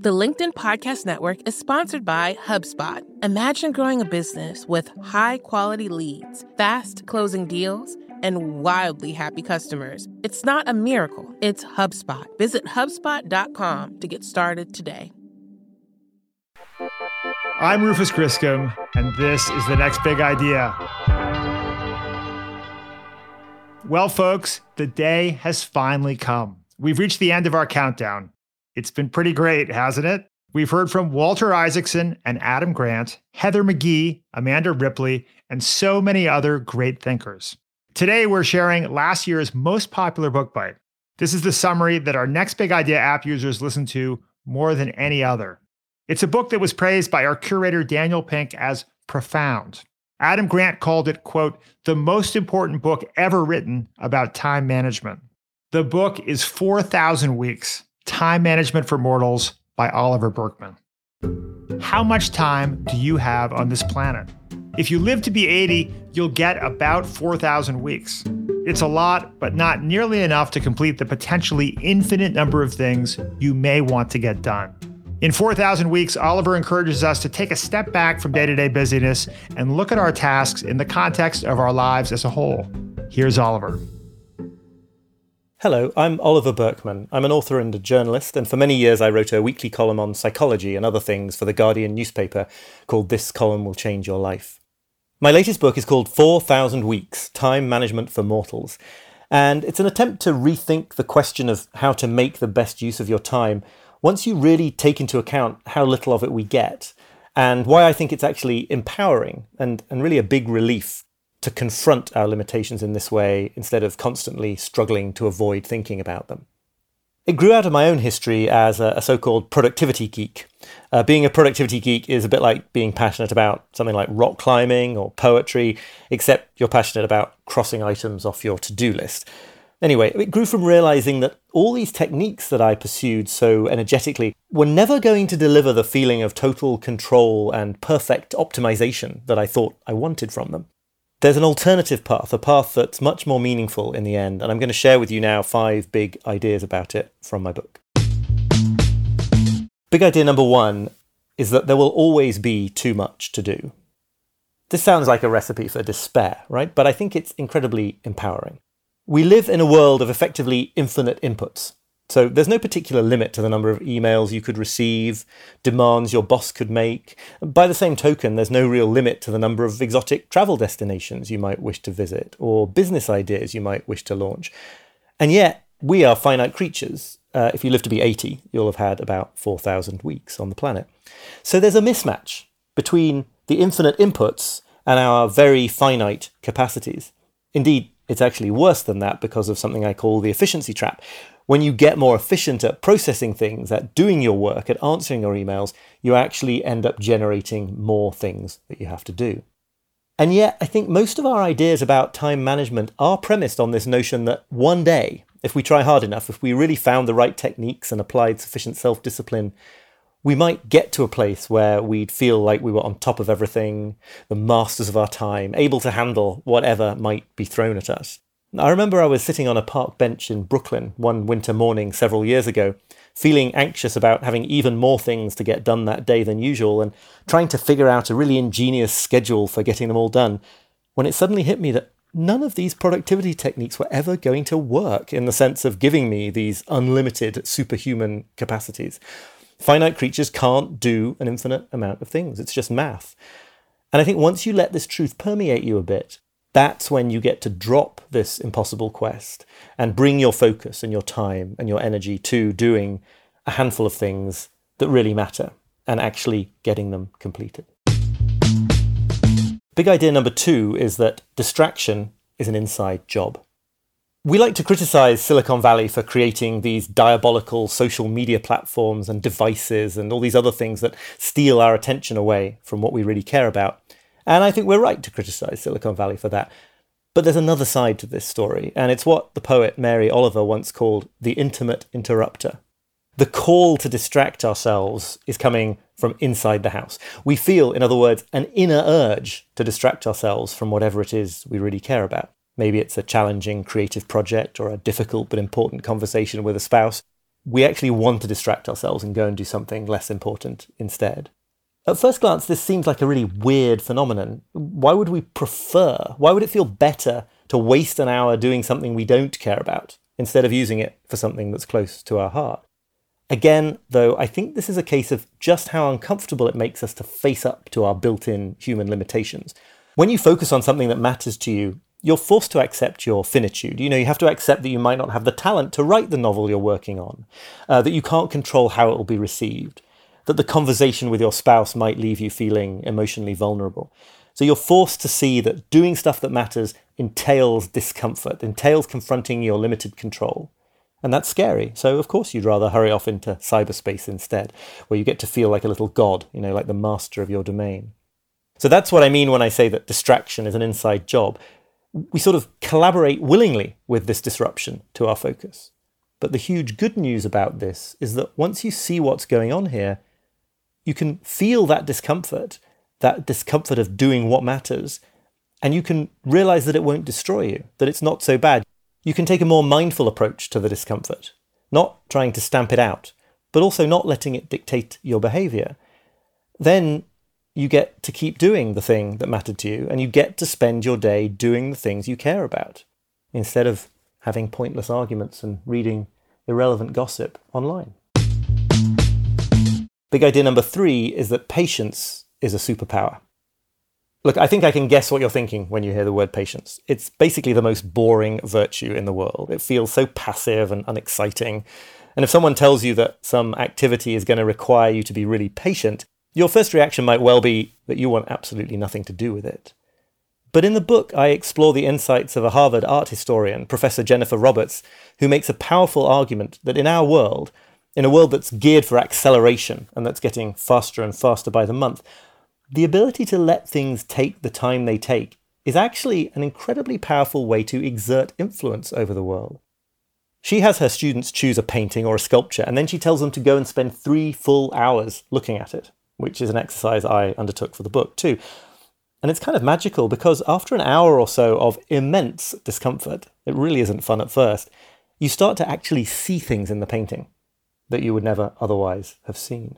The LinkedIn Podcast Network is sponsored by HubSpot. Imagine growing a business with high quality leads, fast closing deals, and wildly happy customers. It's not a miracle, it's HubSpot. Visit HubSpot.com to get started today. I'm Rufus Griscom, and this is the next big idea. Well, folks, the day has finally come. We've reached the end of our countdown. It's been pretty great, hasn't it? We've heard from Walter Isaacson and Adam Grant, Heather McGhee, Amanda Ripley, and so many other great thinkers. Today, we're sharing last year's most popular book bite. This is the summary that our next big idea app users listen to more than any other. It's a book that was praised by our curator Daniel Pink as profound. Adam Grant called it, quote, the most important book ever written about time management. The book is 4,000 weeks, Time Management for Mortals by Oliver Burkeman. How much time do you have on this planet? If you live to be 80, you'll get about 4,000 weeks. It's a lot, but not nearly enough to complete the potentially infinite number of things you may want to get done. In 4,000 Weeks, Oliver encourages us to take a step back from day to day busyness and look at our tasks in the context of our lives as a whole. Here's Oliver. Hello, I'm Oliver Burkeman. I'm an author and a journalist, and for many years I wrote a weekly column on psychology and other things for the Guardian newspaper called This Column Will Change Your Life. My latest book is called 4,000 Weeks Time Management for Mortals, and it's an attempt to rethink the question of how to make the best use of your time once you really take into account how little of it we get, and why I think it's actually empowering and, and really a big relief to confront our limitations in this way instead of constantly struggling to avoid thinking about them. It grew out of my own history as a, a so called productivity geek. Uh, being a productivity geek is a bit like being passionate about something like rock climbing or poetry, except you're passionate about crossing items off your to do list. Anyway, it grew from realizing that all these techniques that I pursued so energetically were never going to deliver the feeling of total control and perfect optimization that I thought I wanted from them. There's an alternative path, a path that's much more meaningful in the end, and I'm going to share with you now five big ideas about it from my book. Big idea number one is that there will always be too much to do. This sounds like a recipe for despair, right? But I think it's incredibly empowering. We live in a world of effectively infinite inputs. So there's no particular limit to the number of emails you could receive, demands your boss could make. By the same token, there's no real limit to the number of exotic travel destinations you might wish to visit or business ideas you might wish to launch. And yet, we are finite creatures. Uh, if you live to be 80, you'll have had about 4,000 weeks on the planet. So there's a mismatch between the infinite inputs and our very finite capacities. Indeed, it's actually worse than that because of something I call the efficiency trap, when you get more efficient at processing things, at doing your work, at answering your emails, you actually end up generating more things that you have to do. And yet, I think most of our ideas about time management are premised on this notion that one day, if we try hard enough, if we really found the right techniques and applied sufficient self discipline, we might get to a place where we'd feel like we were on top of everything, the masters of our time, able to handle whatever might be thrown at us. I remember I was sitting on a park bench in Brooklyn one winter morning several years ago, feeling anxious about having even more things to get done that day than usual and trying to figure out a really ingenious schedule for getting them all done, when it suddenly hit me that none of these productivity techniques were ever going to work in the sense of giving me these unlimited superhuman capacities. Finite creatures can't do an infinite amount of things, it's just math. And I think once you let this truth permeate you a bit, that's when you get to drop this impossible quest and bring your focus and your time and your energy to doing a handful of things that really matter and actually getting them completed. Big idea number two is that distraction is an inside job. We like to criticize Silicon Valley for creating these diabolical social media platforms and devices and all these other things that steal our attention away from what we really care about. And I think we're right to criticize Silicon Valley for that. But there's another side to this story, and it's what the poet Mary Oliver once called the intimate interrupter. The call to distract ourselves is coming from inside the house. We feel, in other words, an inner urge to distract ourselves from whatever it is we really care about. Maybe it's a challenging creative project or a difficult but important conversation with a spouse. we actually want to distract ourselves and go and do something less important instead. At first glance, this seems like a really weird phenomenon. Why would we prefer, why would it feel better to waste an hour doing something we don't care about instead of using it for something that's close to our heart? Again, though, I think this is a case of just how uncomfortable it makes us to face up to our built in human limitations. When you focus on something that matters to you, you're forced to accept your finitude. You know, you have to accept that you might not have the talent to write the novel you're working on, uh, that you can't control how it will be received, that the conversation with your spouse might leave you feeling emotionally vulnerable. So you're forced to see that doing stuff that matters entails discomfort, entails confronting your limited control. And that's scary. So, of course, you'd rather hurry off into cyberspace instead, where you get to feel like a little god, you know, like the master of your domain. So that's what I mean when I say that distraction is an inside job we sort of collaborate willingly with this disruption to our focus. But the huge good news about this is that once you see what's going on here, you can feel that discomfort, that discomfort of doing what matters, and you can realize that it won't destroy you, that it's not so bad. You can take a more mindful approach to the discomfort, not trying to stamp it out, but also not letting it dictate your behavior. Then you get to keep doing the thing that mattered to you, and you get to spend your day doing the things you care about instead of having pointless arguments and reading irrelevant gossip online. Big idea number three is that patience is a superpower. Look, I think I can guess what you're thinking when you hear the word patience. It's basically the most boring virtue in the world. It feels so passive and unexciting. And if someone tells you that some activity is going to require you to be really patient, your first reaction might well be that you want absolutely nothing to do with it. But in the book, I explore the insights of a Harvard art historian, Professor Jennifer Roberts, who makes a powerful argument that in our world, in a world that's geared for acceleration and that's getting faster and faster by the month, the ability to let things take the time they take is actually an incredibly powerful way to exert influence over the world. She has her students choose a painting or a sculpture, and then she tells them to go and spend three full hours looking at it which is an exercise I undertook for the book too. And it's kind of magical because after an hour or so of immense discomfort, it really isn't fun at first, you start to actually see things in the painting that you would never otherwise have seen.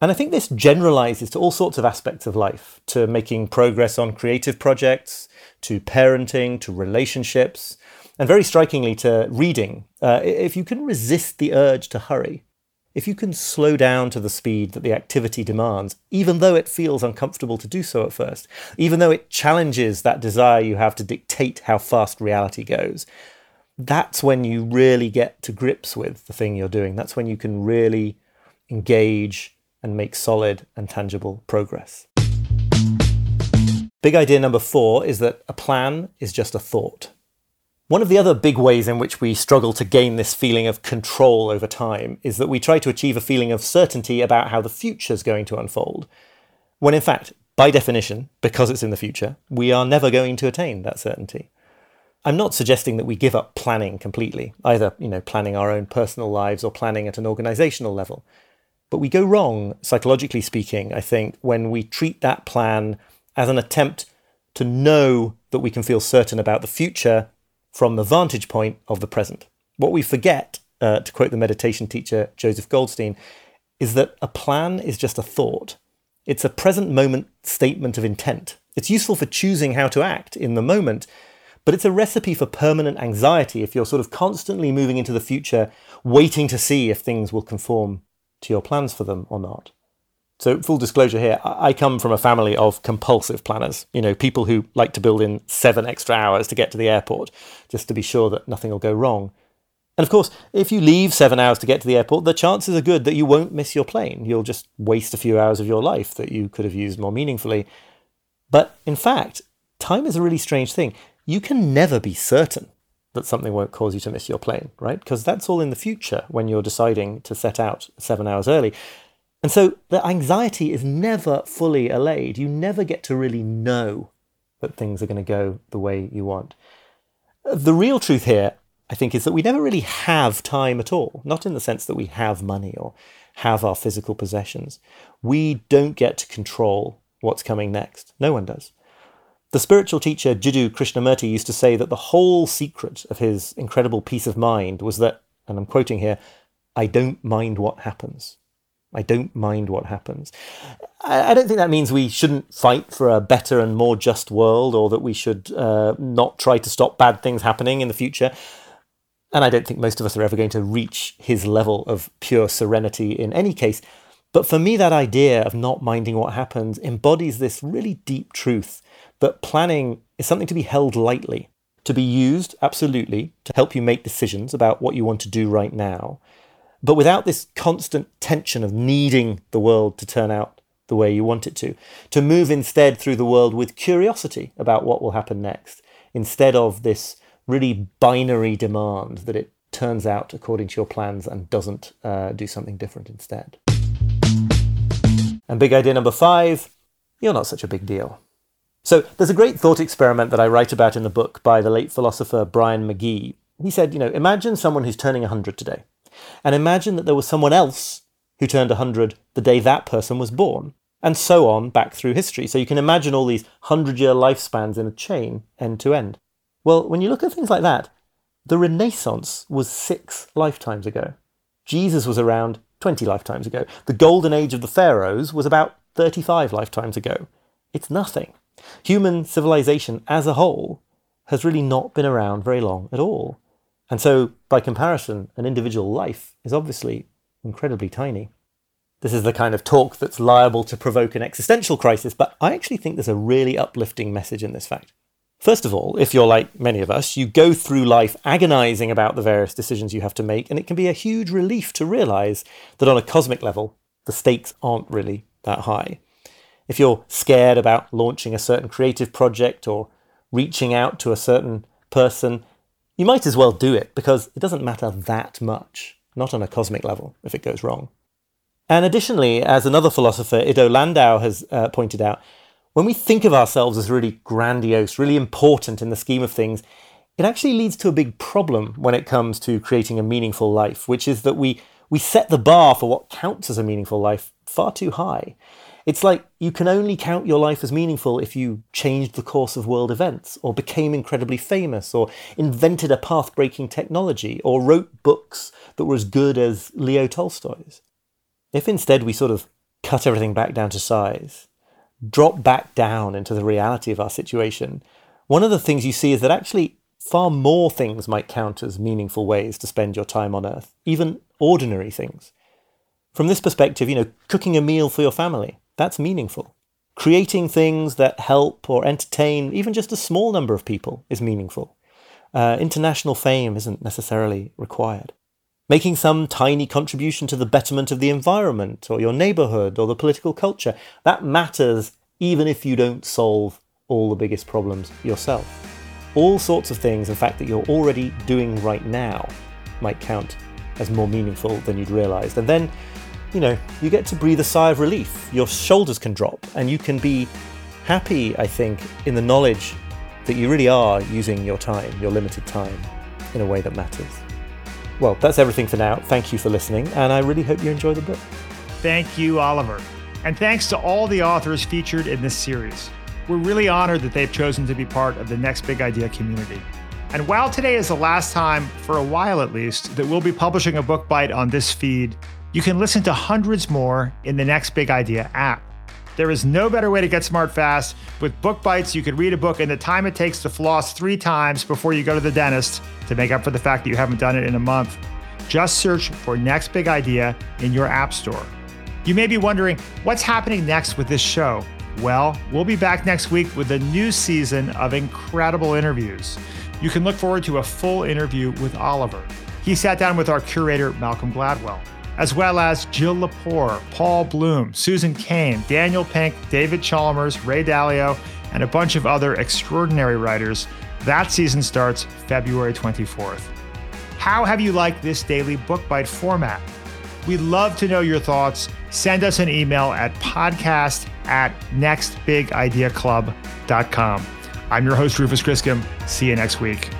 And I think this generalizes to all sorts of aspects of life, to making progress on creative projects, to parenting, to relationships, and very strikingly to reading. Uh, if you can resist the urge to hurry, if you can slow down to the speed that the activity demands, even though it feels uncomfortable to do so at first, even though it challenges that desire you have to dictate how fast reality goes, that's when you really get to grips with the thing you're doing. That's when you can really engage and make solid and tangible progress. Big idea number four is that a plan is just a thought. One of the other big ways in which we struggle to gain this feeling of control over time is that we try to achieve a feeling of certainty about how the future is going to unfold, when in fact, by definition, because it's in the future, we are never going to attain that certainty. I'm not suggesting that we give up planning completely, either, you know, planning our own personal lives or planning at an organizational level. But we go wrong, psychologically speaking, I think, when we treat that plan as an attempt to know that we can feel certain about the future from the vantage point of the present. What we forget, uh, to quote the meditation teacher Joseph Goldstein, is that a plan is just a thought. It's a present moment statement of intent. It's useful for choosing how to act in the moment, but it's a recipe for permanent anxiety if you're sort of constantly moving into the future, waiting to see if things will conform to your plans for them or not. So, full disclosure here, I come from a family of compulsive planners, you know, people who like to build in seven extra hours to get to the airport just to be sure that nothing will go wrong. And of course, if you leave seven hours to get to the airport, the chances are good that you won't miss your plane. You'll just waste a few hours of your life that you could have used more meaningfully. But in fact, time is a really strange thing. You can never be certain that something won't cause you to miss your plane, right? Because that's all in the future when you're deciding to set out seven hours early. And so the anxiety is never fully allayed. You never get to really know that things are going to go the way you want. The real truth here, I think, is that we never really have time at all, not in the sense that we have money or have our physical possessions. We don't get to control what's coming next. No one does. The spiritual teacher Jiddu Krishnamurti used to say that the whole secret of his incredible peace of mind was that, and I'm quoting here, I don't mind what happens. I don't mind what happens. I, don't think that means we shouldn't fight for a better and more just world or that we should uh, not try to stop bad things happening in the future. And I don't think most of us are ever going to reach his level of pure serenity in any case. But for me, that idea of not minding what happens embodies this really deep truth that planning is something to be held lightly, to be used, absolutely, to help you make decisions about what you want to do right now, but without this constant tension of needing the world to turn out the way you want it to, to move instead through the world with curiosity about what will happen next, instead of this really binary demand that it turns out according to your plans and doesn't uh, do something different instead. And big idea number five you're not such a big deal. So there's a great thought experiment that I write about in the book by the late philosopher Bryan Magee. He said, you know, imagine someone who's turning 100 today, and imagine that there was someone else who turned 100 the day that person was born, and so on back through history. So you can imagine all these 100 year lifespans in a chain, end to end. Well, when you look at things like that, the Renaissance was six lifetimes ago. Jesus was around 20 lifetimes ago. The golden age of the pharaohs was about 35 lifetimes ago. It's nothing. Human civilization as a whole has really not been around very long at all. And so, by comparison, an individual life is obviously incredibly tiny. This is the kind of talk that's liable to provoke an existential crisis, but I actually think there's a really uplifting message in this fact. First of all, if you're like many of us, you go through life agonizing about the various decisions you have to make, and it can be a huge relief to realize that on a cosmic level, the stakes aren't really that high. If you're scared about launching a certain creative project or reaching out to a certain person, you might as well do it because it doesn't matter that much, not on a cosmic level, if it goes wrong. And additionally, as another philosopher, Iddo Landau, has uh, pointed out, when we think of ourselves as really grandiose, really important in the scheme of things, it actually leads to a big problem when it comes to creating a meaningful life, which is that we, we set the bar for what counts as a meaningful life far too high. It's like you can only count your life as meaningful if you changed the course of world events, or became incredibly famous, or invented a path breaking technology, or wrote books that were as good as Leo Tolstoy's. If instead we sort of cut everything back down to size, drop back down into the reality of our situation, one of the things you see is that actually far more things might count as meaningful ways to spend your time on Earth, even ordinary things. From this perspective, you know, cooking a meal for your family, that's meaningful. Creating things that help or entertain even just a small number of people is meaningful. Uh, international fame isn't necessarily required. Making some tiny contribution to the betterment of the environment or your neighborhood or the political culture. That matters even if you don't solve all the biggest problems yourself. All sorts of things, in fact, that you're already doing right now might count as more meaningful than you'd realized. And then, you know, you get to breathe a sigh of relief. Your shoulders can drop and you can be happy, I think, in the knowledge that you really are using your time, your limited time, in a way that matters. Well, that's everything for now. Thank you for listening, and I really hope you enjoy the book. Thank you, Oliver. And thanks to all the authors featured in this series. We're really honored that they've chosen to be part of the Next Big Idea community. And while today is the last time, for a while at least, that we'll be publishing a book bite on this feed, you can listen to hundreds more in the Next Big Idea app. There is no better way to get smart fast. With Book Bites, you can read a book in the time it takes to floss three times before you go to the dentist to make up for the fact that you haven't done it in a month. Just search for Next Big Idea in your App Store. You may be wondering, what's happening next with this show? Well, we'll be back next week with a new season of incredible interviews. You can look forward to a full interview with Oliver. He sat down with our curator, Malcolm Gladwell as well as Jill Lepore, Paul Bloom, Susan Cain, Daniel Pink, David Chalmers, Ray Dalio, and a bunch of other extraordinary writers. That season starts February 24th. How have you liked this daily book bite format? We'd love to know your thoughts. Send us an email at podcast at nextbigideaclub.com. I'm your host, Rufus Griscom. See you next week.